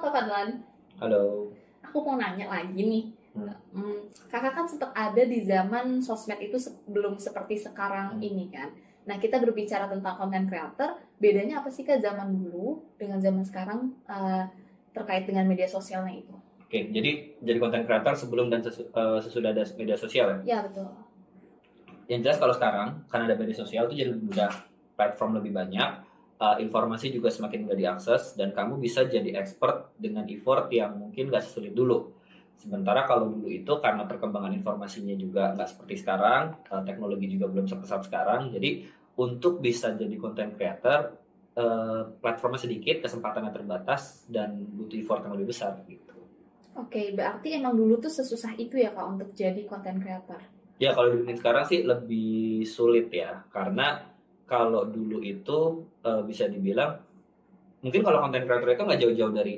Fadlan. Halo. Aku mau nanya lagi nih. Hmm. Hmm, kakak kan sempat ada di zaman sosmed itu sebelum seperti sekarang Hmm. ini kan. Nah kita berbicara tentang content creator, bedanya apa sih kak zaman dulu dengan zaman sekarang eh, terkait dengan media sosialnya itu? Oke, jadi jadi konten creator sebelum dan sesu- eh, sesudah ada media sosial ya. Ya betul. Yang jelas kalau sekarang karena ada media sosial itu jadi lebih mudah, platform lebih banyak, eh, informasi juga semakin mudah diakses dan kamu bisa jadi expert dengan effort yang mungkin gak sesulit dulu. Sementara kalau dulu itu karena perkembangan informasinya juga nggak seperti sekarang, eh, teknologi juga belum sepesat sekarang, jadi untuk bisa jadi content creator eh, platformnya sedikit, kesempatannya terbatas dan butuh effort yang lebih besar gitu. Oke, berarti emang dulu tuh sesusah itu ya kak untuk jadi content creator. Ya kalau dibanding sekarang sih lebih sulit ya karena kalau dulu itu eh, bisa dibilang mungkin kalau konten creator itu nggak jauh-jauh dari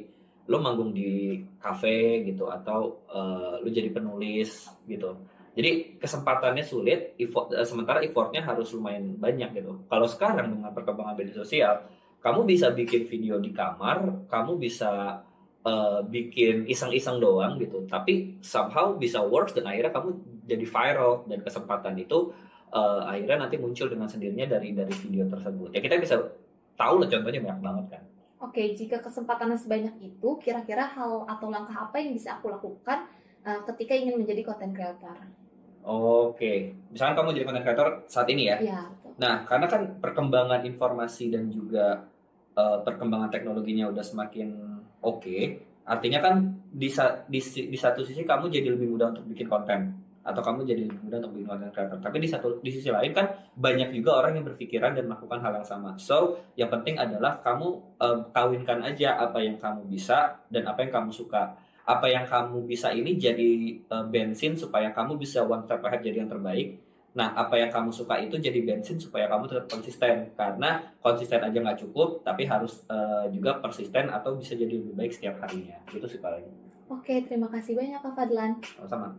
lo manggung di kafe gitu atau eh, lo jadi penulis gitu. Jadi kesempatannya sulit, effort, eh, sementara effortnya harus lumayan banyak gitu. Kalau sekarang dengan perkembangan media sosial, kamu bisa bikin video di kamar, kamu bisa eh, bikin iseng-iseng doang gitu, tapi somehow bisa works dan akhirnya kamu jadi viral dan kesempatan itu eh, akhirnya nanti muncul dengan sendirinya dari dari video tersebut. Ya kita bisa tahu lah contohnya banyak banget kan. Oke, jika kesempatannya sebanyak itu, kira-kira hal atau langkah apa yang bisa aku lakukan eh, ketika ingin menjadi content creator? Oke, misalkan kamu jadi content creator saat ini ya. Ya, betul. Nah, karena kan perkembangan informasi dan juga eh, perkembangan teknologinya udah semakin oke, artinya kan di, di, di satu sisi kamu jadi lebih mudah untuk bikin konten atau kamu jadi lebih mudah untuk bikin konten creator. Tapi di satu di sisi lain kan banyak juga orang yang berpikiran dan melakukan hal yang sama. So, yang penting adalah kamu eh, kawinkan aja apa yang kamu bisa dan apa yang kamu suka. Apa yang kamu bisa ini jadi eh, bensin supaya kamu bisa one step ahead jadi yang terbaik. Nah, apa yang kamu suka itu jadi bensin supaya kamu tetap konsisten. Karena konsisten aja nggak cukup, tapi harus eh, juga persisten atau bisa jadi lebih baik setiap harinya. Itu sih paling. Oke, terima kasih banyak Kak Fadlan. Sama-sama.